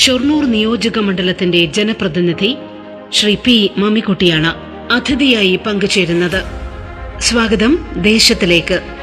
ഷൊർണൂർ നിയോജക മണ്ഡലത്തിന്റെ ജനപ്രതിനിധി ശ്രീ പി മമ്മിക്കുട്ടിയാണ് അതിഥിയായി പങ്കുചേരുന്നത്. സ്വാഗതം ദേശത്തിലേക്ക്.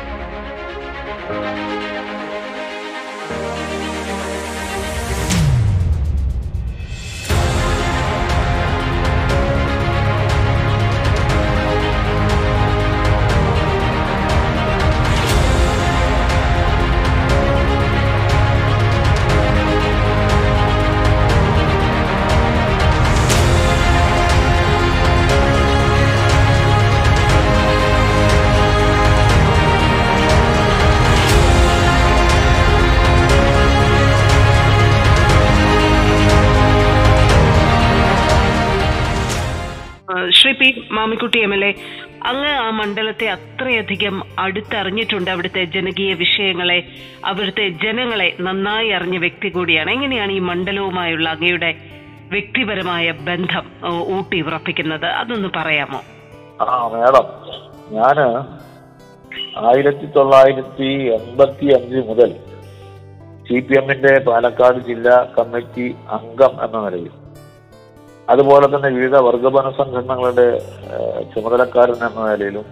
Shri P Mammikutty M L A അങ്ങ് ആ മണ്ഡലത്തെ അത്രയധികം അടുത്തറിഞ്ഞിട്ടുണ്ട് അവിടുത്തെ ജനകീയ വിഷയങ്ങളെ അവിടുത്തെ ജനങ്ങളെ നന്നായി അറിഞ്ഞ വ്യക്തി കൂടിയാണ്. എങ്ങനെയാണ് ഈ മണ്ഡലവുമായുള്ള അങ്ങയുടെ വ്യക്തിപരമായ ബന്ധം ഊട്ടി ഉറപ്പിക്കുന്നത്? അതൊന്ന് പറയാമോ? ആ മേഡം ഞാൻ ആയിരത്തി തൊള്ളായിരത്തി എൺപത്തി അഞ്ച് മുതൽ സി പി എമ്മിന്റെ പാലക്കാട് ജില്ലാ കമ്മിറ്റി അംഗം എന്ന നിലയിൽ അതുപോലെ തന്നെ വിവിധ വർഗപന സംഘടനകളുടെ ചുമതലക്കാരൻ എന്ന നിലയിലും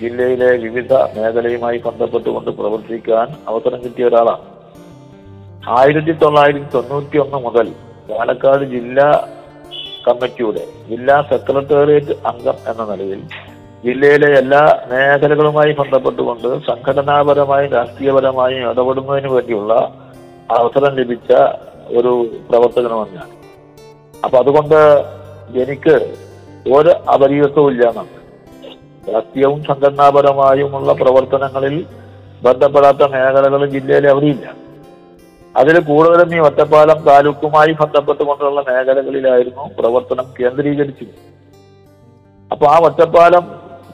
ജില്ലയിലെ വിവിധ മേഖലയുമായി ബന്ധപ്പെട്ടുകൊണ്ട് പ്രവർത്തിക്കാൻ അവസരം കിട്ടിയ ഒരാളാണ്. ആയിരത്തി തൊള്ളായിരത്തി തൊണ്ണൂറ്റി ഒന്ന് മുതൽ പാലക്കാട് ജില്ലാ കമ്മിറ്റിയുടെ ജില്ലാ സെക്രട്ടേറിയറ്റ് അംഗം എന്ന നിലയിൽ ജില്ലയിലെ എല്ലാ മേഖലകളുമായി ബന്ധപ്പെട്ടുകൊണ്ട് സംഘടനാപരമായും രാഷ്ട്രീയപരമായും ഇടപെടുന്നതിന് വേണ്ടിയുള്ള അവസരം ലഭിച്ച ഒരു പ്രവർത്തകനുമാണ് ഞാൻ. അപ്പൊ അതുകൊണ്ട് എനിക്ക് ഒരു അപരിചിതത്വവും ഇല്ല എന്നാണ്. രാഷ്ട്രീയവും സംഘടനാപരമായുമുള്ള പ്രവർത്തനങ്ങളിൽ ബന്ധപ്പെടാത്ത മേഖലകളും ജില്ലയിൽ അവധിയില്ല അതിൽ കൂടുതലും ഈ ഒറ്റപ്പാലം താലൂക്കുമായി ബന്ധപ്പെട്ടുകൊണ്ടുള്ള മേഖലകളിലായിരുന്നു പ്രവർത്തനം കേന്ദ്രീകരിച്ചത്. അപ്പൊ ആ ഒറ്റപ്പാലം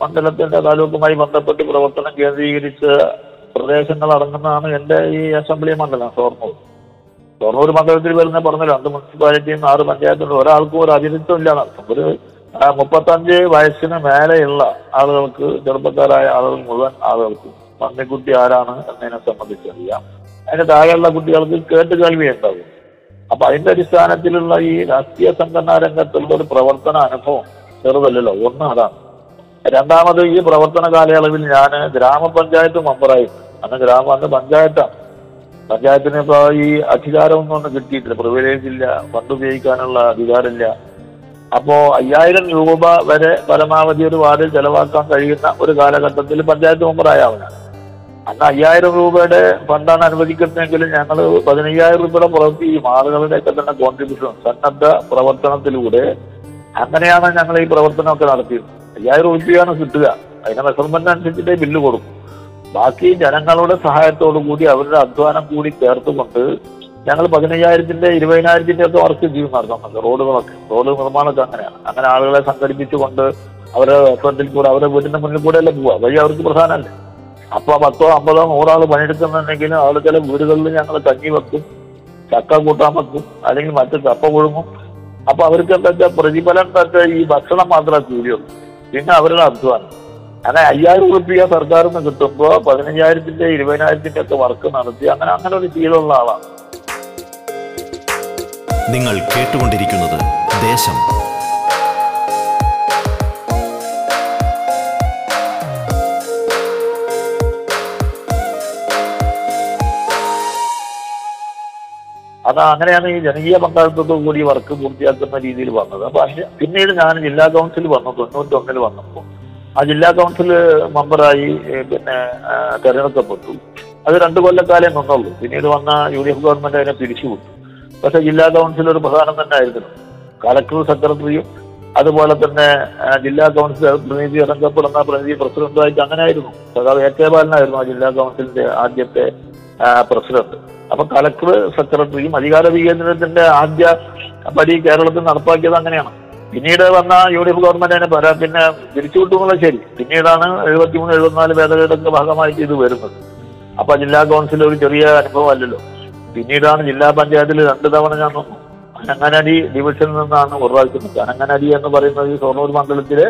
മണ്ഡലത്തിന്റെ താലൂക്കുമായി ബന്ധപ്പെട്ട് പ്രവർത്തനം കേന്ദ്രീകരിച്ച് പ്രദേശങ്ങൾ അടങ്ങുന്നതാണ് എന്റെ ഈ അസംബ്ലി മണ്ഡലം ഷൊർണൂർ. ഷൊർണൂർ മണ്ഡലത്തിൽ വരുന്ന പറഞ്ഞ രണ്ട് മുനിസിപ്പാലിറ്റിയും ആറ് പഞ്ചായത്തുണ്ട്. ഒരാൾക്കും ഒരു അധിനിത്വം ഇല്ല നടത്തും ഒരു മുപ്പത്തഞ്ച് വയസ്സിന് മേലെയുള്ള ആളുകൾക്ക് ചെറുപ്പക്കാരായ ആളുകൾ മുഴുവൻ ആളുകൾക്കും പന്നിക്കുട്ടി ആരാണ് എന്നതിനെ സംബന്ധിച്ചറിയാം. അതിന് താഴെയുള്ള കുട്ടികൾക്ക് കേട്ട് കേൾവി ഉണ്ടാവും അപ്പൊ അതിന്റെ അടിസ്ഥാനത്തിലുള്ള ഈ രാഷ്ട്രീയ സംഘടനാ രംഗത്തുള്ള ഒരു പ്രവർത്തന അനുഭവം ചെറുതല്ലല്ലോ. ഒന്ന് അതാണ്. രണ്ടാമത് ഈ പ്രവർത്തന കാലയളവിൽ ഞാൻ ഗ്രാമപഞ്ചായത്ത് മെമ്പറായിരുന്നു. അന്ന് ഗ്രാമ അന്ന് പഞ്ചായത്താണ്. പഞ്ചായത്തിന് ഇപ്പൊ ഈ അധികാരമൊന്നും ഒന്നും കിട്ടിയിട്ടില്ല. പ്രിവിലേജ് ഇല്ല. ഫണ്ട് ഉപയോഗിക്കാനുള്ള അധികാരമില്ല. അപ്പോ അയ്യായിരം രൂപ വരെ പരമാവധി ഒരു വാർഡിൽ ചെലവാക്കാൻ കഴിയുന്ന ഒരു കാലഘട്ടത്തിൽ പഞ്ചായത്ത് മെമ്പറായവനാണ് അന്ന് അയ്യായിരം രൂപയുടെ ഫണ്ടാണ് അനുവദിക്കുന്നതെങ്കിൽ ഞങ്ങൾ പതിനയ്യായിരം രൂപയുടെ പുറത്ത് ഈ ആളുകളുടെയൊക്കെ തന്നെ കോൺട്രിബ്യൂഷൻ സന്നദ്ധ പ്രവർത്തനത്തിലൂടെ അങ്ങനെയാണ് ഞങ്ങൾ ഈ പ്രവർത്തനമൊക്കെ നടത്തിയത്. അയ്യായിരം രൂപയാണ് കിട്ടുക. അതിന്റെ മെഷർമെന്റ് അനുസരിച്ചിട്ടേ ബില്ല് കൊടുക്കും. ബാക്കി ജനങ്ങളുടെ സഹായത്തോടു കൂടി അവരുടെ അധ്വാനം കൂടി ചേർത്തുകൊണ്ട് ഞങ്ങൾ പതിനയ്യായിരത്തിന്റെ ഇരുപതിനായിരത്തിന്റെ ഒക്കെ വർക്ക് ചെയ്യും നടത്തുന്നുണ്ട് റോഡുകളൊക്കെ. റോഡ് നിർമ്മാണമൊക്കെ അങ്ങനെയാണ്. അങ്ങനെ ആളുകളെ സംഘടിപ്പിച്ചുകൊണ്ട് അവരുടെ ഫ്രണ്ടിൽ കൂടെ അവരുടെ വീടിന്റെ മുന്നിൽ കൂടെ അല്ലേ പോവുക? വഴി അവർക്ക് പ്രധാനമല്ലേ? അപ്പൊ പത്തോ അമ്പതോ നൂറാൾ പണിയെടുക്കുന്നുണ്ടെങ്കിൽ അവിടെ ചില വീടുകളിൽ ഞങ്ങൾ തങ്ങി വെക്കും ചക്ക കൂട്ടാൻ വെക്കും അല്ലെങ്കിൽ മറ്റ് കപ്പ കുഴുങ്ങും അപ്പൊ അവർക്ക് എന്താ പ്രതിഫലം എന്താ ഈ ഭക്ഷണം മാത്രമേ കൂടിയുള്ളൂ. പിന്നെ അവരുടെ അധ്വാനം. അങ്ങനെ അയ്യായിരം റുപ്യ സർക്കാരിൽ നിന്ന് കിട്ടുമ്പോൾ പതിനഞ്ചായിരത്തിന്റെ ഇരുപതിനായിരത്തിന്റെ ഒക്കെ വർക്ക് നടത്തി അങ്ങനെ അങ്ങനെ ഒരു ശീലമുള്ള ആളാണ്. നിങ്ങൾ കേട്ടുകൊണ്ടിരിക്കുന്നത് ദേശം. അത് അങ്ങനെയാണ് ഈ ജനകീയ പങ്കാളിത്തത്തോടു കൂടി വർക്ക് പൂർത്തിയാക്കുന്ന രീതിയിൽ വന്നത്. അപ്പൊ പിന്നീട് ഞാൻ ജില്ലാ കൗൺസിൽ വന്നു തൊണ്ണൂറ്റൊന്നിൽ വന്നപ്പോൾ ആ ജില്ലാ കൗൺസിൽ മെമ്പറായി പിന്നെ തെരഞ്ഞെടുക്കപ്പെട്ടു. അത് രണ്ടു കൊല്ലക്കാലേ നിന്നുള്ളൂ. പിന്നീട് വന്ന യു ഡി എഫ് ഗവൺമെന്റ് അതിനെ പിരിച്ചുവിട്ടു. പക്ഷെ ജില്ലാ കൗൺസിൽ ഒരു പ്രധാനം തന്നെ ആയിരുന്നു. കളക്ടർ സെക്രട്ടറിയും അതുപോലെ തന്നെ ജില്ലാ കൗൺസിൽ പ്രതിനിധി ഇറങ്ങപ്പെടുന്ന പ്രതിനിധി പ്രസിഡന്റുമായിട്ട് അങ്ങനെ ആയിരുന്നു സഖാവ് എ കെ ബാലനായിരുന്നു ആ ജില്ലാ കൗൺസിലിന്റെ ആദ്യത്തെ പ്രസിഡന്റ്. അപ്പൊ കളക്ടർ സെക്രട്ടറിയും അധികാര വികേന്ദ്രത്തിന്റെ ആദ്യ പടി കേരളത്തിൽ നടപ്പാക്കിയത് അങ്ങനെയാണ്. പിന്നീട് വന്ന യു ഡി എഫ് ഗവൺമെന്റ് അതിനെ പരാ പിന്നെ തിരിച്ചുവിട്ടു എന്നുള്ളത് ശരി. പിന്നീടാണ് എഴുപത്തിമൂന്ന് എഴുപത്തിനാല് ഭേദഗതിയുടെ ഭാഗമായിട്ട് ഇത് വരുന്നത്. അപ്പൊ ജില്ലാ കൗൺസിൽ ഒരു ചെറിയ അനുഭവം അല്ലല്ലോ. പിന്നീടാണ് ജില്ലാ പഞ്ചായത്തിൽ രണ്ട് തവണ ഞാൻ വന്നു. അനങ്ങനടി ഡിവിഷനിൽ നിന്നാണ് ഉറവാക്കുന്നത് അനങ്ങനടി എന്ന് പറയുന്നത് ഈ ഷൊർണൂർ മണ്ഡലത്തിലെ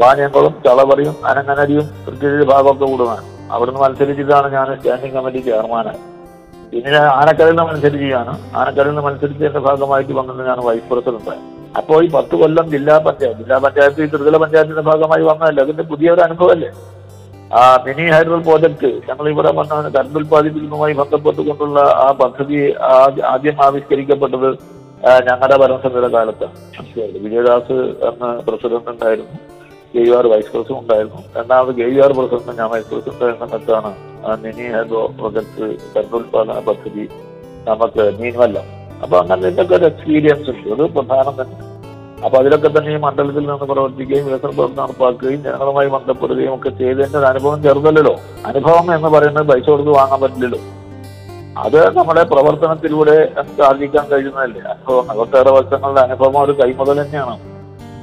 വാനിയംകുളം ചളവറിയും അനങ്ങനടിയും തൃശ്ശൂർ ഭാഗമൊക്കെ കൂടുന്നതാണ്. അവിടുന്ന് മത്സരിച്ചിട്ടാണ് ഞാൻ സ്റ്റാൻഡിംഗ് കമ്മിറ്റി ചെയർമാനായി പിന്നെ ആനക്കരയിൽ നിന്ന് ആനക്കരയിൽ നിന്ന് മത്സരിച്ചതിന്റെ ഭാഗമായിട്ട് വന്നത് ഞാൻ പ്രസിഡന്റായി അപ്പോൾ ഈ പത്ത് കൊല്ലം ജില്ലാ പഞ്ചായത്ത് ജില്ലാ പഞ്ചായത്ത് ഈ ത്രിതല പഞ്ചായത്തിന്റെ ഭാഗമായി വന്നതല്ലേ? അതിന്റെ പുതിയ ഒരു അനുഭവമല്ലേ? ആ മിനി ഹൈഡ്രൽ പ്രോജക്ട് ഞങ്ങൾ ഇവിടെ വന്ന കരണ്ട് ഉൽപ്പാദിപ്പിക്കുന്നതുമായി ബന്ധപ്പെട്ടുകൊണ്ടുള്ള ആ പദ്ധതി ആദ്യം ആവിഷ്കരിക്കപ്പെട്ടത് ഞങ്ങളുടെ ഭരണസമിതിയുടെ കാലത്താണ്. വിജയദാസ് എന്ന പ്രസിഡന്റ് ഉണ്ടായിരുന്നു യു വൈസ് പ്രസിഡന്റ് ഉണ്ടായിരുന്നു. രണ്ടാമത് ഗെയ്വാർ പ്രസിഡന്റ് ഞാൻ വൈസ് പ്രസിഡന്റ് ആയിരുന്ന സമയത്താണ് മിനി ഹൈഡ്രോ പ്രൊജക്ട് കറണ്ട് ഉൽപ്പാദന പദ്ധതി നമുക്ക് മീൻവല്ല അപ്പൊ അങ്ങനെ ഇതിന്റെ ഒരു എക്സ്പീരിയൻസ് ഉണ്ട്. അത് പ്രധാനം തന്നെ. അപ്പൊ അതിലൊക്കെ തന്നെ ഈ മണ്ഡലത്തിൽ നിന്ന് പ്രവർത്തിക്കുകയും വികസന പ്രവർത്തനം നടപ്പാക്കുകയും ജനങ്ങളുമായി ബന്ധപ്പെടുകയും ഒക്കെ ചെയ്തതിന്റെ ഒരു അനുഭവം ചെറുതല്ലോ അനുഭവം എന്ന് പറയുന്നത് പൈസ കൊടുത്ത് വാങ്ങാൻ പറ്റില്ലല്ലോ. അത് നമ്മുടെ പ്രവർത്തനത്തിലൂടെ നമുക്ക് ആർജിക്കാൻ കഴിയുന്നതല്ലേ. അനുഭവം അറുപത്തേറെ വർഷങ്ങളുടെ അനുഭവം ഒരു കൈമുതൽ തന്നെയാണ്.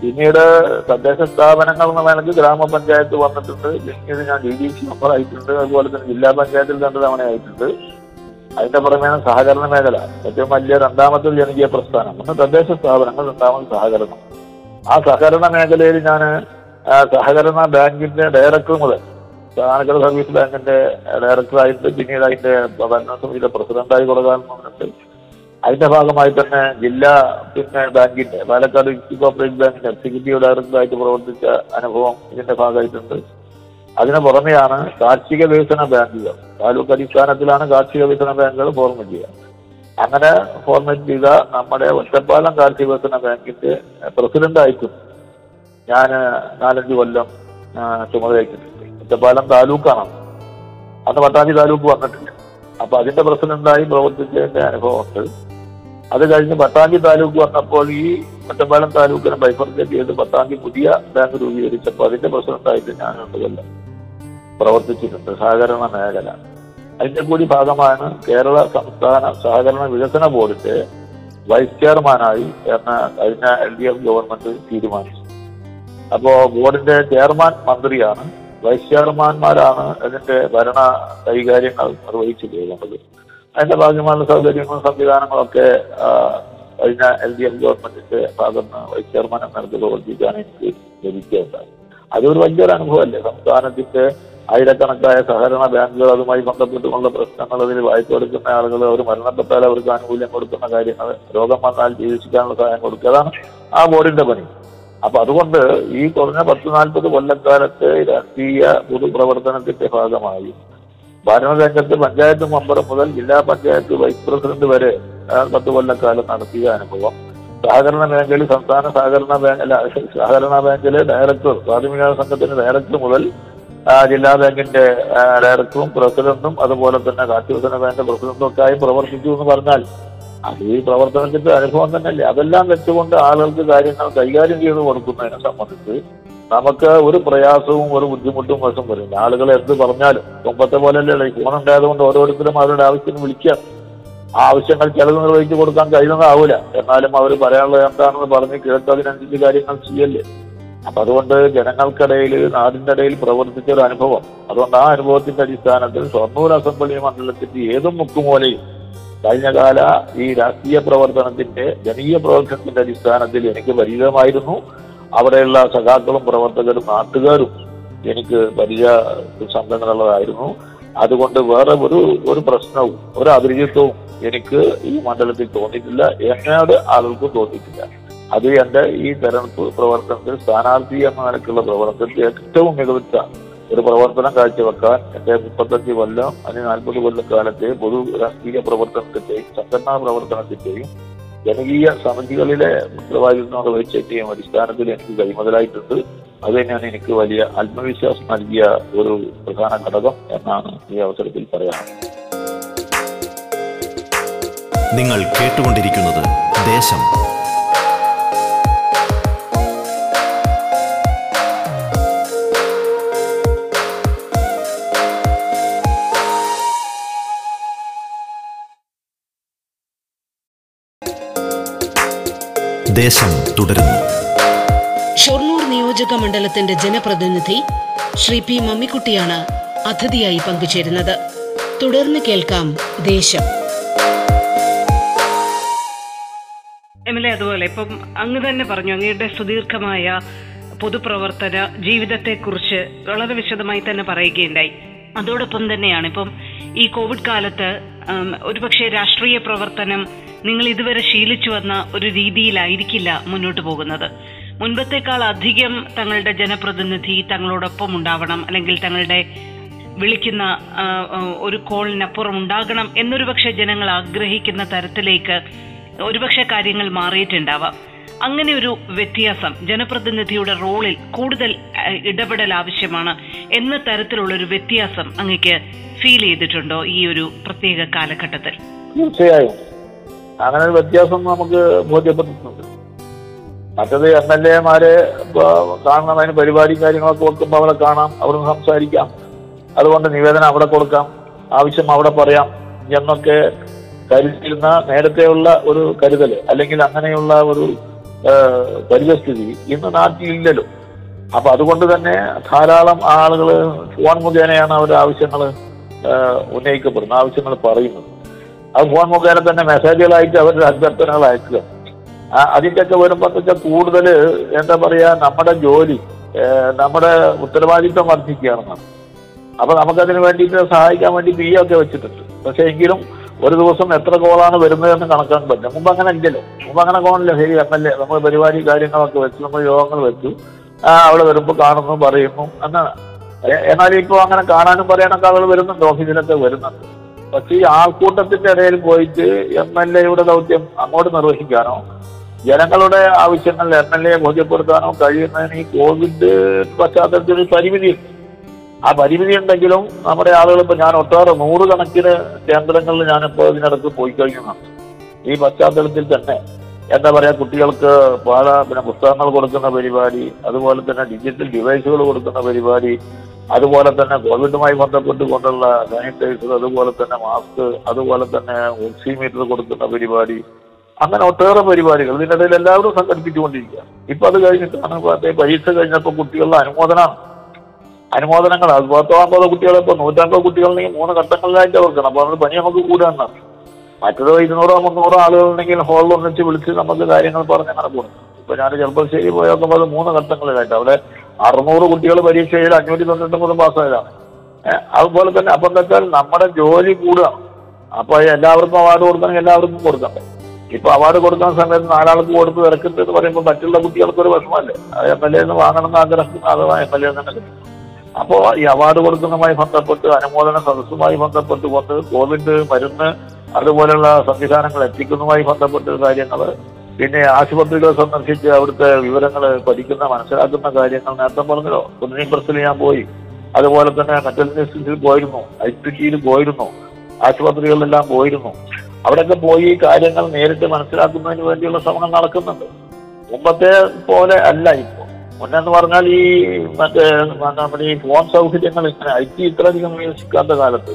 പിന്നീട് തദ്ദേശ സ്ഥാപനങ്ങൾ എന്ന നിലയ്ക്ക് ഗ്രാമപഞ്ചായത്ത് വന്നിട്ടുണ്ട്. പിന്നീട് ഞാൻ ഡി ഡി സി മെമ്പർ ആയിട്ടുണ്ട്. അതുപോലെ തന്നെ ജില്ലാ പഞ്ചായത്തിൽ രണ്ട് തവണ ആയിട്ടുണ്ട്. അതിന്റെ പുറമേണ് സഹകരണ മേഖല. ഏറ്റവും വലിയ രണ്ടാമത്തെ ജനകീയ പ്രസ്ഥാനം. ഒന്ന് തദ്ദേശ സ്ഥാപനങ്ങൾ രണ്ടാമത് സഹകരണം. ആ സഹകരണ മേഖലയിൽ ഞാൻ സഹകരണ ബാങ്കിന്റെ ഡയറക്ടർ മുതൽ സഹകരണ സർവീസ് ബാങ്കിന്റെ ഡയറക്ടറായിട്ട് പിന്നീട് അതിന്റെ ഭരണസമിതിയുടെ പ്രസിഡന്റായി കൊടുക്കാറുണ്ട് അതിന്റെ ഭാഗമായി തന്നെ ജില്ലാ പിന്നെ ബാങ്കിന്റെ പാലക്കാട് കോപ്പറേറ്റീവ് ബാങ്കിന്റെ എക്സിക്യൂട്ടീവ് ഡയറക്ടറായിട്ട് പ്രവർത്തിച്ച അനുഭവം ഇതിന്റെ ഭാഗമായിട്ടുണ്ട്. അതിനു പുറമെയാണ് കാർഷിക വികസന ബാങ്കുകൾ. താലൂക്ക് അടിസ്ഥാനത്തിലാണ് കാർഷിക വികസന ബാങ്കുകൾ ഫോർമേറ്റ് ചെയ്യുക. അങ്ങനെ ഫോർമേറ്റ് ചെയ്ത നമ്മുടെ ഒറ്റപ്പാലം കാർഷിക വികസന ബാങ്കിന്റെ പ്രസിഡന്റായിട്ടും ഞാൻ നാലഞ്ച് കൊല്ലം ചുമതലയേറ്റിട്ടുണ്ട് ഒറ്റപ്പാലം താലൂക്കാണ്. അന്ന് പട്ടാമ്പി താലൂക്ക് വന്നിട്ടില്ല. അപ്പൊ അതിന്റെ പ്രസിഡന്റായി പ്രവർത്തിച്ചതിന്റെ അനുഭവമുണ്ട്. അത് കഴിഞ്ഞ് പട്ടാമ്പി താലൂക്ക് വന്നപ്പോൾ ഈ ഒറ്റപ്പാലം താലൂക്കിനെ ബൈഫർക്കേറ്റ് ചെയ്ത് പട്ടാമ്പി പുതിയ ബാങ്ക് രൂപീകരിച്ചപ്പോൾ അതിന്റെ പ്രസിഡന്റായിട്ട് ഞാൻ രണ്ട് പ്രവർത്തിച്ചിട്ടുണ്ട്. സഹകരണ മേഖല അതിന്റെ കൂടി ഭാഗമാണ് കേരള സംസ്ഥാന സഹകരണ വികസന ബോർഡിന്റെ വൈസ് ചെയർമാനായി എന്ന കഴിഞ്ഞ എൽ ഡി എഫ് ഗവൺമെന്റ് തീരുമാനിച്ചു. അപ്പോ ബോർഡിന്റെ ചെയർമാൻ മന്ത്രിയാണ്. വൈസ് ചെയർമാൻമാരാണ് അതിന്റെ ഭരണ കൈകാര്യങ്ങൾ നിർവഹിച്ചു പോകുന്നത്. അതിന്റെ ഭാഗ്യമായ സൗകര്യങ്ങളും സംവിധാനങ്ങളൊക്കെ കഴിഞ്ഞ എൽ ഡി എഫ് ഗവൺമെന്റിന്റെ ഭാഗത്ത് വൈസ് ചെയർമാൻ എന്ന നിലയ്ക്ക് പ്രവർത്തിക്കാൻ എനിക്ക് ലഭിക്കുകയുണ്ടായി. അതൊരു വലിയൊരു അനുഭവമല്ലേ? സംസ്ഥാനത്തിന്റെ ആയിരക്കണക്കായ സഹകരണ ബാങ്കുകൾ അതുമായി ബന്ധപ്പെട്ടുള്ള പ്രശ്നങ്ങൾ അതിൽ വായ്പ എടുക്കുന്ന ആളുകൾ അവർ മരണപ്പെട്ടാൽ അവർക്ക് ആനുകൂല്യം കൊടുക്കുന്ന കാര്യങ്ങൾ രോഗം വന്നാൽ ചികിത്സിക്കാനുള്ള സഹായം കൊടുക്കുക അതാണ് ആ ബോർഡിന്റെ പണി. അപ്പൊ അതുകൊണ്ട് ഈ കുറഞ്ഞ പത്ത് നാൽപ്പത് കൊല്ലക്കാലത്തെ രാഷ്ട്രീയ പൊതുപ്രവർത്തനത്തിന്റെ ഭാഗമായി ഭരണരംഗത്ത് പഞ്ചായത്ത് മെമ്പർ മുതൽ ജില്ലാ പഞ്ചായത്ത് വൈസ് പ്രസിഡന്റ് വരെ പത്ത് കൊല്ലക്കാലം നടത്തിയ അനുഭവം. സഹകരണ മേഖലയിൽ സംസ്ഥാന സഹകരണ ബാങ്ക് സഹകരണ ബാങ്കിലെ ഡയറക്ടർ പ്രാഥമിക സംഘത്തിന്റെ ഡയറക്ടർ മുതൽ ജില്ലാ ബാങ്കിന്റെ ഡയറക്ടറും പ്രസിഡന്റും അതുപോലെ തന്നെ കാർഷിക ബാങ്ക് പ്രസിഡന്റും ഒക്കെ ആയി പ്രവർത്തിച്ചു എന്ന് പറഞ്ഞാൽ അത് ഈ പ്രവർത്തനത്തിന്റെ അനുഭവം തന്നെയല്ലേ. അതെല്ലാം വെച്ചുകൊണ്ട് ആളുകൾക്ക് കാര്യങ്ങൾ കൈകാര്യം ചെയ്ത് കൊടുക്കുന്നതിനെ സംബന്ധിച്ച് നമുക്ക് ഒരു പ്രയാസവും ഒരു ബുദ്ധിമുട്ടും വശം വരില്ല ആളുകൾ എന്ത് പറഞ്ഞാലും മുമ്പത്തെ പോലെയല്ലേ ഫോൺ ഉണ്ടായതുകൊണ്ട് ഓരോരുത്തരും അവരുടെ ആവശ്യത്തിന് വിളിക്കാം ആ ആവശ്യങ്ങൾ ചിലത് നിർവഹിച്ചു കൊടുക്കാൻ കഴിയുന്നതാവൂല എന്നാലും അവർ പറയാനുള്ളത് എന്താണെന്ന് പറഞ്ഞ് കേട്ട് അതിനനുസരിച്ച് കാര്യങ്ങൾ ചെയ്യല്ലേ. അപ്പൊ അതുകൊണ്ട് ജനങ്ങൾക്കിടയിൽ നാടിന്റെ ഇടയിൽ പ്രവർത്തിച്ച ഒരു അനുഭവം. അതുകൊണ്ട് ആ അനുഭവത്തിന്റെ അടിസ്ഥാനത്തിൽ ഷൊർണൂർ അസംബ്ലി മണ്ഡലത്തിന്റെ ഏതും മുക്കുമൂലയും കഴിഞ്ഞ കാല ഈ രാഷ്ട്രീയ പ്രവർത്തനത്തിന്റെ ജനീയ പ്രവർത്തനത്തിന്റെ അടിസ്ഥാനത്തിൽ എനിക്ക് പരിചയമായിരുന്നു. അവിടെയുള്ള സഖാക്കളും പ്രവർത്തകരും നാട്ടുകാരും എനിക്ക് പരിചയ സംഘടനകളായിരുന്നു അതുകൊണ്ട് വേറെ ഒരു ഒരു പ്രശ്നവും ഒരു അഭിരുചിത്വവും എനിക്ക് ഈ മണ്ഡലത്തിൽ തോന്നിയിട്ടില്ല. എന്നോട് ആളുകൾക്കും തോന്നിയിട്ടില്ല. അത് എന്റെ ഈ തെരഞ്ഞെടുപ്പ് പ്രവർത്തനത്തിൽ സ്ഥാനാർത്ഥി എന്ന നിലക്കുള്ള പ്രവർത്തനത്തിൽ ഏറ്റവും മികവുറ്റ ഒരു പ്രവർത്തനം കാഴ്ചവെക്കാൻ എന്റെ മുപ്പത്തഞ്ച് കൊല്ലം അല്ലെങ്കിൽ നാൽപ്പത് കൊല്ലക്കാലത്തെ പൊതു രാഷ്ട്രീയ പ്രവർത്തനത്തിന്റെയും സംഘടനാ പ്രവർത്തനത്തിന്റെയും ജനകീയ സമിതികളിലെ ഉത്തരവാദിത്വങ്ങൾ വഹിച്ചേറ്റിയും അടിസ്ഥാനത്തിൽ എനിക്ക് കൈമുതലായിട്ടുണ്ട്. അത് തന്നെയാണ് എനിക്ക് വലിയ ആത്മവിശ്വാസം നൽകിയ ഒരു പ്രധാന ഘടകം എന്നാണ് ഈ അവസരത്തിൽ പറയാൻ നിങ്ങൾ കേട്ടുകൊണ്ടിരിക്കുന്നത് ദേശം. ദേശം തുടരുന്നു. ഷൊർണൂർ നിയോജക മണ്ഡലത്തിന്റെ ജനപ്രതിനിധി ശ്രീ പി മമ്മിക്കുട്ടിയാണ് അതിഥിയായി പങ്കുചേരുന്നത്. തുടർന്ന് കേൾക്കാം ദേശം. എം എൽ എ അതുപോലെ ഇപ്പം അങ്ങ് തന്നെ പറഞ്ഞു അങ്ങയുടെ സുദീർഘമായ പൊതുപ്രവർത്തന ജീവിതത്തെക്കുറിച്ച് വളരെ വിശദമായി തന്നെ പറയുകയുണ്ടായി. അതോടൊപ്പം തന്നെയാണ് ഇപ്പം ഈ കോവിഡ് കാലത്ത് ഒരുപക്ഷെ രാഷ്ട്രീയ പ്രവർത്തനം നിങ്ങൾ ഇതുവരെ ശീലിച്ചു വന്ന ഒരു രീതിയിലായിരിക്കില്ല മുന്നോട്ട് പോകുന്നത്. മുൻപത്തേക്കാൾ അധികം തങ്ങളുടെ ജനപ്രതിനിധി തങ്ങളോടൊപ്പം ഉണ്ടാവണം അല്ലെങ്കിൽ തങ്ങളുടെ വിളിക്കുന്ന ഒരു കോളിനപ്പുറം ഉണ്ടാകണം എന്നൊരു പക്ഷെ ജനങ്ങൾ ആഗ്രഹിക്കുന്ന തരത്തിലേക്ക് ഒരുപക്ഷെ കാര്യങ്ങൾ മാറിയിട്ടുണ്ടാവാം. അങ്ങനെ ഒരു വ്യത്യാസം ജനപ്രതിനിധിയുടെ റോളിൽ കൂടുതൽ ഇടപെടൽ ആവശ്യമാണ് എന്ന തരത്തിലുള്ള ഒരു വ്യത്യാസം അങ്ങക്ക് ഫീൽ ചെയ്തിട്ടുണ്ടോ ഈ ഒരു പ്രത്യേക കാലഘട്ടത്തിൽ? തീർച്ചയായും. അങ്ങനെ ഒരു വ്യത്യാസം നമുക്ക് ബോധ്യപ്പെട്ടിട്ടുണ്ട്. മറ്റത് എം എൽ എമാരെ കാണണം അതിന് പരിപാടിയും കാര്യങ്ങളൊക്കെ കൊടുക്കുമ്പോൾ അവിടെ കാണാം അവിടുന്ന് സംസാരിക്കാം. അതുകൊണ്ട് നിവേദനം അവിടെ കൊടുക്കാം ആവശ്യം അവിടെ പറയാം എന്നൊക്കെ കരുതിയിരുന്ന നേരത്തെയുള്ള ഒരു കരുതൽ അല്ലെങ്കിൽ അങ്ങനെയുള്ള ഒരു പരിതസ്ഥിതി ഇന്ന് നാട്ടിലില്ലല്ലോ. അപ്പൊ അതുകൊണ്ട് തന്നെ ധാരാളം ആളുകൾ ഫോൺ മുഖേനയാണ് അവരുടെ ആവശ്യങ്ങൾ ഉന്നയിക്കപ്പെടുന്നത് ആവശ്യങ്ങൾ പറയുന്നത്. അത് ഫോൺ മുഖേന തന്നെ മെസ്സേജുകളായിട്ട് അവരുടെ അഭ്യർത്ഥനകൾ അയക്കുക. അതിന്റെയൊക്കെ വെച്ചാൽ കൂടുതൽ എന്താ പറയാ നമ്മുടെ ജോലി നമ്മുടെ ഉത്തരവാദിത്വം വർദ്ധിക്കുകയാണെന്നാണ്. അപ്പൊ നമുക്കതിന് വേണ്ടിയിട്ട് സഹായിക്കാൻ വേണ്ടി ബി ഒക്കെ വെച്ചിട്ടുണ്ട്. പക്ഷേ എങ്കിലും ഒരു ദിവസം എത്ര കോളാണ് വരുന്നതെന്ന് കണക്കാൻ പറ്റില്ല. മുമ്പ് അങ്ങനെ ഇല്ലല്ലോ. മുമ്പ് അങ്ങനെ കോണില്ല ശരി എം എൽ എ നമ്മൾ പരിപാടി കാര്യങ്ങളൊക്കെ വെച്ചു നമ്മൾ യോഗങ്ങൾ വെച്ചു. അവിടെ വരുമ്പോൾ കാണുന്നു പറയുന്നു എന്നാണ്. എന്നാലും ഇപ്പോൾ അങ്ങനെ കാണാനും പറയാനൊക്കെ ആളുകൾ വരുന്നുണ്ട് ഓഫീസിലൊക്കെ വരുന്നുണ്ട്. പക്ഷേ ഈ ആൾക്കൂട്ടത്തിന്റെ ഇടയിൽ പോയിട്ട് എം എൽ എയുടെ ദൗത്യം അങ്ങോട്ട് നിർവഹിക്കാനോ ജനങ്ങളുടെ ആവശ്യങ്ങൾ എം എൽ എ ബോധ്യപ്പെടുത്താനോ കഴിയുന്നതിന് ഈ കോവിഡ് പശ്ചാത്തലത്തിൽ ഒരു പരിമിതിയുണ്ട്. ആ പരിമിതി ഉണ്ടെങ്കിലും നമ്മുടെ ആളുകൾ ഇപ്പൊ ഞാൻ ഒട്ടേറെ നൂറുകണക്കിന് കേന്ദ്രങ്ങളിൽ ഞാൻ ഇപ്പോൾ ഇതിനടുത്ത് പോയി കഴിഞ്ഞതാണ്. ഈ പശ്ചാത്തലത്തിൽ തന്നെ എന്താ പറയാ കുട്ടികൾക്ക് പാഠ പിന്നെ പുസ്തകങ്ങൾ കൊടുക്കുന്ന പരിപാടി അതുപോലെ തന്നെ ഡിജിറ്റൽ ഡിവൈസുകൾ കൊടുക്കുന്ന പരിപാടി അതുപോലെ തന്നെ കോവിഡുമായി ബന്ധപ്പെട്ട് കൊണ്ടുള്ള സാനിറ്റൈസർ അതുപോലെ തന്നെ മാസ്ക് അതുപോലെ തന്നെ ഓക്സിമീറ്റർ കൊടുക്കുന്ന പരിപാടി അങ്ങനെ ഒട്ടേറെ പരിപാടികൾ. ഇതിനിടയിൽ എല്ലാവരും സംഘടിപ്പിച്ചുകൊണ്ടിരിക്കുക. ഇപ്പൊ അത് കഴിഞ്ഞിട്ടാണ് പരീക്ഷ കഴിഞ്ഞപ്പോൾ കുട്ടികളുടെ അനുമോദനമാണ് അനുമോദനങ്ങൾ അത് പത്തോ അമ്പതോ കുട്ടികളെ ഇപ്പൊ നൂറ്റമ്പത് കുട്ടികളുണ്ടെങ്കിൽ മൂന്ന് ഘട്ടങ്ങളിലായിട്ട് അവർക്കണം അപ്പൊ അത് പണി നമുക്ക് കൂടാൻ മറ്റേതോ ഇരുന്നൂറോ മുന്നൂറോ ആളുകളുണ്ടെങ്കിൽ ഹോളിൽ ഒന്നിച്ച് വിളിച്ച് നമുക്ക് കാര്യങ്ങൾ പറഞ്ഞ് അങ്ങനെ പോകും ഇപ്പൊ ഞാൻ ചെറുപ്പശ്ശേരി പോയി നോക്കുമ്പോൾ അത് മൂന്ന് ഘട്ടങ്ങളിലായിട്ട്. അവിടെ അറുന്നൂറ് കുട്ടികൾ പരീക്ഷയിൽ അഞ്ഞൂറ്റി തൊണ്ണൂറ്റൊമ്പത് പാസ്സായതാണ് ഏഹ് അതുപോലെ തന്നെ അപ്പം എന്താ നമ്മുടെ ജോലി കൂടുക. അപ്പൊ എല്ലാവർക്കും അവാർഡ് കൊടുക്കണമെങ്കിൽ എല്ലാവർക്കും കൊടുക്കാം. ഇപ്പൊ അവാർഡ് കൊടുക്കുന്ന സമയത്ത് നാലാൾക്ക് കൊടുത്ത് തിരക്കുന്നുണ്ട് എന്ന് പറയുമ്പോൾ മറ്റുള്ള കുട്ടികൾക്ക് ഒരു വിഷമല്ലേ എം എൽ എ വാങ്ങണം എന്ന് ആഗ്രഹിക്കുന്ന അഥവാ എം എൽ എ തന്നെ. കിട്ടും അപ്പോ ഈ അവാർഡ് കൊടുക്കുന്നതുമായി ബന്ധപ്പെട്ട് അനുമോദന സദസ്സുമായി ബന്ധപ്പെട്ട് കൊണ്ട് കോവിഡ് മരുന്ന് അതുപോലെയുള്ള സംവിധാനങ്ങൾ എത്തിക്കുന്നതുമായി ബന്ധപ്പെട്ട കാര്യങ്ങൾ പിന്നെ ആശുപത്രികൾ സന്ദർശിച്ച് അവിടുത്തെ വിവരങ്ങൾ പഠിക്കുന്ന മനസ്സിലാക്കുന്ന കാര്യങ്ങൾ നേരത്തെ പറഞ്ഞല്ലോ. കുന്നിനി പ്രസിൽ ഞാൻ പോയി. അതുപോലെ തന്നെ മെറ്റൽ ഇൻസ്റ്റിറ്റ്യൂട്ടിൽ പോയിരുന്നു. ഐ ടി ടിയിൽ പോയിരുന്നു. ആശുപത്രികളിലെല്ലാം പോയിരുന്നു. അവിടെയൊക്കെ പോയി കാര്യങ്ങൾ നേരിട്ട് മനസ്സിലാക്കുന്നതിന് വേണ്ടിയുള്ള ശ്രമങ്ങൾ നടക്കുന്നുണ്ട്. മുമ്പത്തെ പോലെ അല്ല ഇപ്പോൾ മുന്നെന്ന് പറഞ്ഞാൽ ഈ മറ്റേ നമ്മുടെ ഈ ഫോൺ സൗകര്യങ്ങൾ ഇങ്ങനെ ഐ ടി ഇത്രയധികം വികസിക്കാത്ത കാലത്ത്.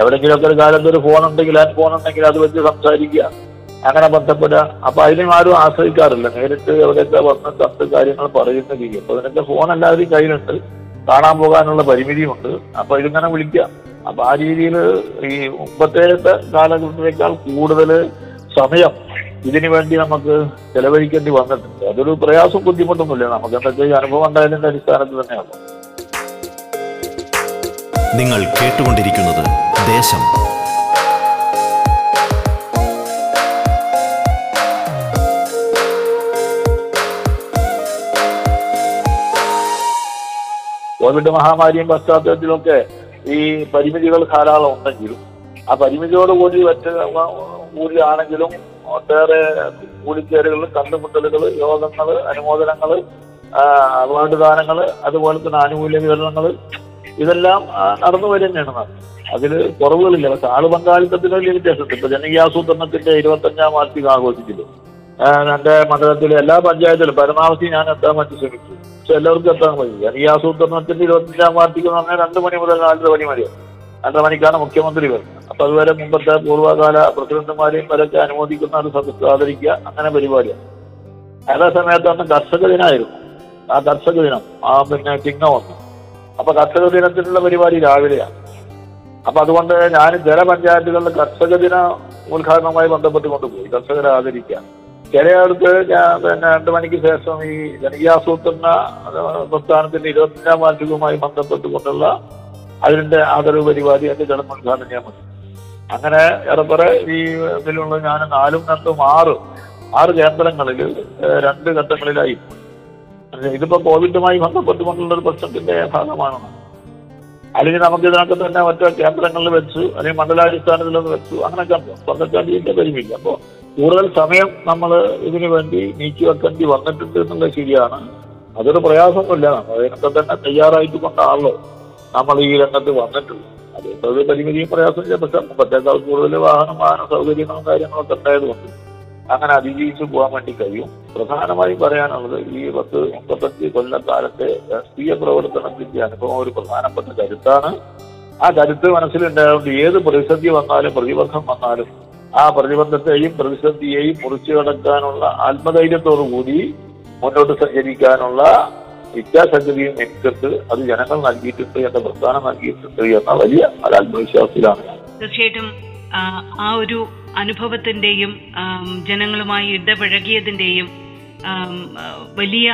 എവിടെയെങ്കിലുമൊക്കെ ഒരു കാലത്ത് ഒരു ഫോൺ ഉണ്ടെങ്കിൽ ആ ഫോൺ ഉണ്ടെങ്കിൽ അത് വെച്ച് സംസാരിക്കുക. അങ്ങനെ ബന്ധപ്പെടുക അപ്പൊ അതിനും ആരും ആശ്രയിക്കാറില്ല. നേരിട്ട് എവിടെയൊക്കെ വന്ന് കത്ത് കാര്യങ്ങൾ പറയുന്ന രീതി. അപ്പൊ അതിനൊക്കെ ഫോൺ എല്ലാവരും കയ്യിലുണ്ട്. കാണാൻ പോകാനുള്ള പരിമിതിയുണ്ട്. അപ്പൊ ഇതിങ്ങനെ വിളിക്കാം അപ്പൊ ആ രീതിയിൽ ഈ മുമ്പത്തേത്തെ കാലഘട്ടത്തേക്കാൾ കൂടുതൽ സമയം ഇതിനു വേണ്ടി നമുക്ക് ചെലവഴിക്കേണ്ടി വന്നിട്ടുണ്ട്. അതൊരു പ്രയാസം ബുദ്ധിമുട്ടൊന്നുമില്ല. നമുക്ക് എന്തൊക്കെ ഈ അനുഭവം ഉണ്ടായതിന്റെ അടിസ്ഥാനത്തിൽ തന്നെയാണ് നിങ്ങൾ കേട്ടുകൊണ്ടിരിക്കുന്നത് ദേശം. കോവിഡ് മഹാമാരിയും പശ്ചാത്തലത്തിലൊക്കെ ഈ പരിമിതികൾ ധാരാളം ഉണ്ടെങ്കിലും ആ പരിമിതിയോട് കൂടി ഒറ്റ കൂടിയാണെങ്കിലും ഒട്ടേറെ കൂടിച്ചേരുകൾ കണ്ടുമുട്ടലുകൾ യോഗങ്ങൾ അനുമോദനങ്ങൾ അവാർഡ് ദാനങ്ങൾ അതുപോലെ തന്നെ ആനുകൂല്യ വിതരണങ്ങൾ ഇതെല്ലാം നടന്നു വരുന്നതാണ്. അതിൽ കുറവുകളില്ല. പക്ഷെ ആൾ പങ്കാളിത്തത്തിന് വലിയ വ്യത്യാസമുണ്ട്. ഇപ്പൊ ജനകീയാസൂത്രണത്തിന്റെ ഇരുപത്തഞ്ചാം വാർഷിക ആഘോഷിച്ചില്ല എന്റെ മണ്ഡലത്തിലെ എല്ലാ പഞ്ചായത്തിലും പരമാവധി ഞാൻ എത്താൻ വേണ്ടി ശ്രമിച്ചു. പക്ഷെ എല്ലാവർക്കും എത്താൻ കഴിയും ജനകീയാസൂത്രണത്തിന്റെ ഇരുപത്തഞ്ചാം വാർഷികം എന്ന് പറഞ്ഞാൽ രണ്ട് മണി മുതൽ നാലര മണി വരെ. രണ്ടര മണിക്കാണ് മുഖ്യമന്ത്രി വരുന്നത്. അപ്പൊ അതുവരെ മുമ്പത്തെ പൂർവകാല പ്രസിഡന്റുമാരെയും വരൊക്കെ അനുമോദിക്കുന്ന ഒരു സദസ്സ് ആദരിക്കുക അങ്ങനെ പരിപാടിയാണ്. അതേ സമയത്ത് അന്ന് കർഷക ദിനമായിരുന്നു ആ കർഷക ദിനം ആ പിന്നെ ചിഹ്നം വന്നു അപ്പൊ കർഷക ദിനത്തിനുള്ള പരിപാടി രാവിലെയാണ്. അപ്പൊ അതുകൊണ്ട് ഞാൻ ജലപഞ്ചായത്തുകളിൽ കർഷക ദിന ഉദ്ഘാടനവുമായി ബന്ധപ്പെട്ട് കൊണ്ടുപോയി കർഷകരെ ആദരിക്കാൻ. ചിലയിടത്ത് ഞാൻ പിന്നെ രണ്ടു മണിക്ക് ശേഷം ഈ ജനകീയാസൂത്രണ പ്രസ്ഥാനത്തിന്റെ ഇരുപത്തിയഞ്ചാം വാർഷികവുമായി ബന്ധപ്പെട്ടുകൊണ്ടുള്ള അതിന്റെ ആദരവ് പരിപാടി എന്റെ ചടങ്ങ് ഉദ്ഘാടനം ചെയ്യാൻ പറ്റും. അങ്ങനെ ഏറെക്കുറെ ഈ ഇതിലുള്ള ഞാൻ നാലും രണ്ടും ആറ് ആറ് കേന്ദ്രങ്ങളിൽ രണ്ട് ഘട്ടങ്ങളിലായി. ഇതിപ്പോ കോവിഡുമായി ബന്ധപ്പെട്ടുകൊണ്ടുള്ള ഒരു പ്രശ്നത്തിന്റെ ഭാഗമാണ്. അല്ലെങ്കിൽ നമുക്ക് ഇതിനകത്ത് തന്നെ മറ്റു കേന്ദ്രങ്ങളിൽ വെച്ചു അല്ലെങ്കിൽ മണ്ഡലാടിസ്ഥാനത്തിൽ ഒന്ന് വെച്ചു അങ്ങനെയൊക്കെ സ്വർണച്ചാണ്ടിന്റെ പരിമിതി. അപ്പോൾ കൂടുതൽ സമയം നമ്മൾ ഇതിനു വേണ്ടി നീക്കി വെക്കേണ്ടി വന്നിട്ടുണ്ട് എന്നുള്ളത് ശരിയാണ്. അതൊരു പ്രയാസമൊന്നുമില്ല നമ്മൾ അതിനൊക്കെ തന്നെ തയ്യാറായിട്ട് കൊണ്ടാണല്ലോ നമ്മൾ ഈ രംഗത്ത് വന്നിട്ടുള്ളത്. അതുകൊണ്ട് പരിമിതിയും പരിമിതിയും പ്രയാസമില്ല. പക്ഷെ മുമ്പത്തേക്കാൾ കൂടുതൽ വാഹനം വാഹന സൗകര്യങ്ങളും കാര്യങ്ങളൊക്കെ ഉണ്ടായതുകൊണ്ട് അങ്ങനെ അതിജീവിച്ച് പോകാൻ വേണ്ടി കഴിയും. പ്രധാനമായും പറയാനുള്ളത് ഈ പത്ത് മുപ്പത്തഞ്ച് കൊല്ലക്കാലത്തെ രാഷ്ട്രീയ പ്രവർത്തനത്തിന്റെ അനുഭവം ഒരു പ്രധാനപ്പെട്ട കരുത്താണ്. ആ കരുത്ത് മനസ്സിലുണ്ടായതുകൊണ്ട് ഏത് പ്രതിസന്ധി വന്നാലും പ്രതിബന്ധം വന്നാലും ആ പ്രതിബന്ധത്തെയും പ്രതിസന്ധിയെയും മുറിച്ചു കടക്കാനുള്ള ആത്മധൈര്യത്തോടു കൂടി മുന്നോട്ട് സഞ്ചരിക്കാനുള്ള ഇച്ഛാശക്തിയും എനിക്കുണ്ട്. അത് ജനങ്ങൾ നൽകിയിട്ടുണ്ട് എന്ന പ്രസ്ഥാനം നൽകിയിട്ടുണ്ട് എന്ന വലിയ ഒരു ആത്മവിശ്വാസത്തിലാണ് ഞാൻ. തീർച്ചയായിട്ടും ആ, ഒരു അനുഭവത്തിന്റെയും ജനങ്ങളുമായി ഇടപഴകിയതിന്റെയും വലിയ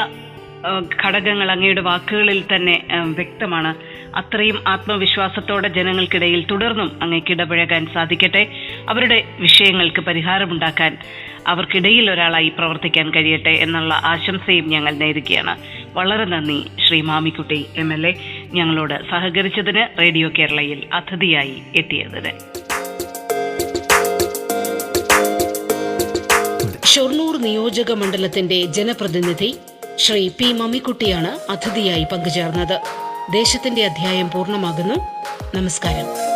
ഘടകങ്ങൾ അങ്ങയുടെ വാക്കുകളിൽ തന്നെ വ്യക്തമാണ്. അത്രയും ആത്മവിശ്വാസത്തോടെ ജനങ്ങൾക്കിടയിൽ തുടർന്നും അങ്ങേക്ക് ഇടപഴകാൻ സാധിക്കട്ടെ. അവരുടെ വിഷയങ്ങൾക്ക് പരിഹാരമുണ്ടാക്കാൻ അവർക്കിടയിൽ ഒരാളായി പ്രവർത്തിക്കാൻ കഴിയട്ടെ എന്നുള്ള ആശംസയും ഞങ്ങൾ നേരുകയാണ്. വളരെ നന്ദി Shri Mammikutty M L A. ഞങ്ങളോട് സഹകരിച്ചതിന് റേഡിയോ കേരളയിൽ അതിഥിയായി എത്തിയതിന്. ഷൊർണൂർ നിയോജക മണ്ഡലത്തിന്റെ ജനപ്രതിനിധി ശ്രീ പി മമ്മിക്കുട്ടിയാണ് അതിഥിയായി പങ്കുചേർന്നത്. ദേശത്തിന്റെ അധ്യായം പൂർണമാകുന്നു. നമസ്കാരം.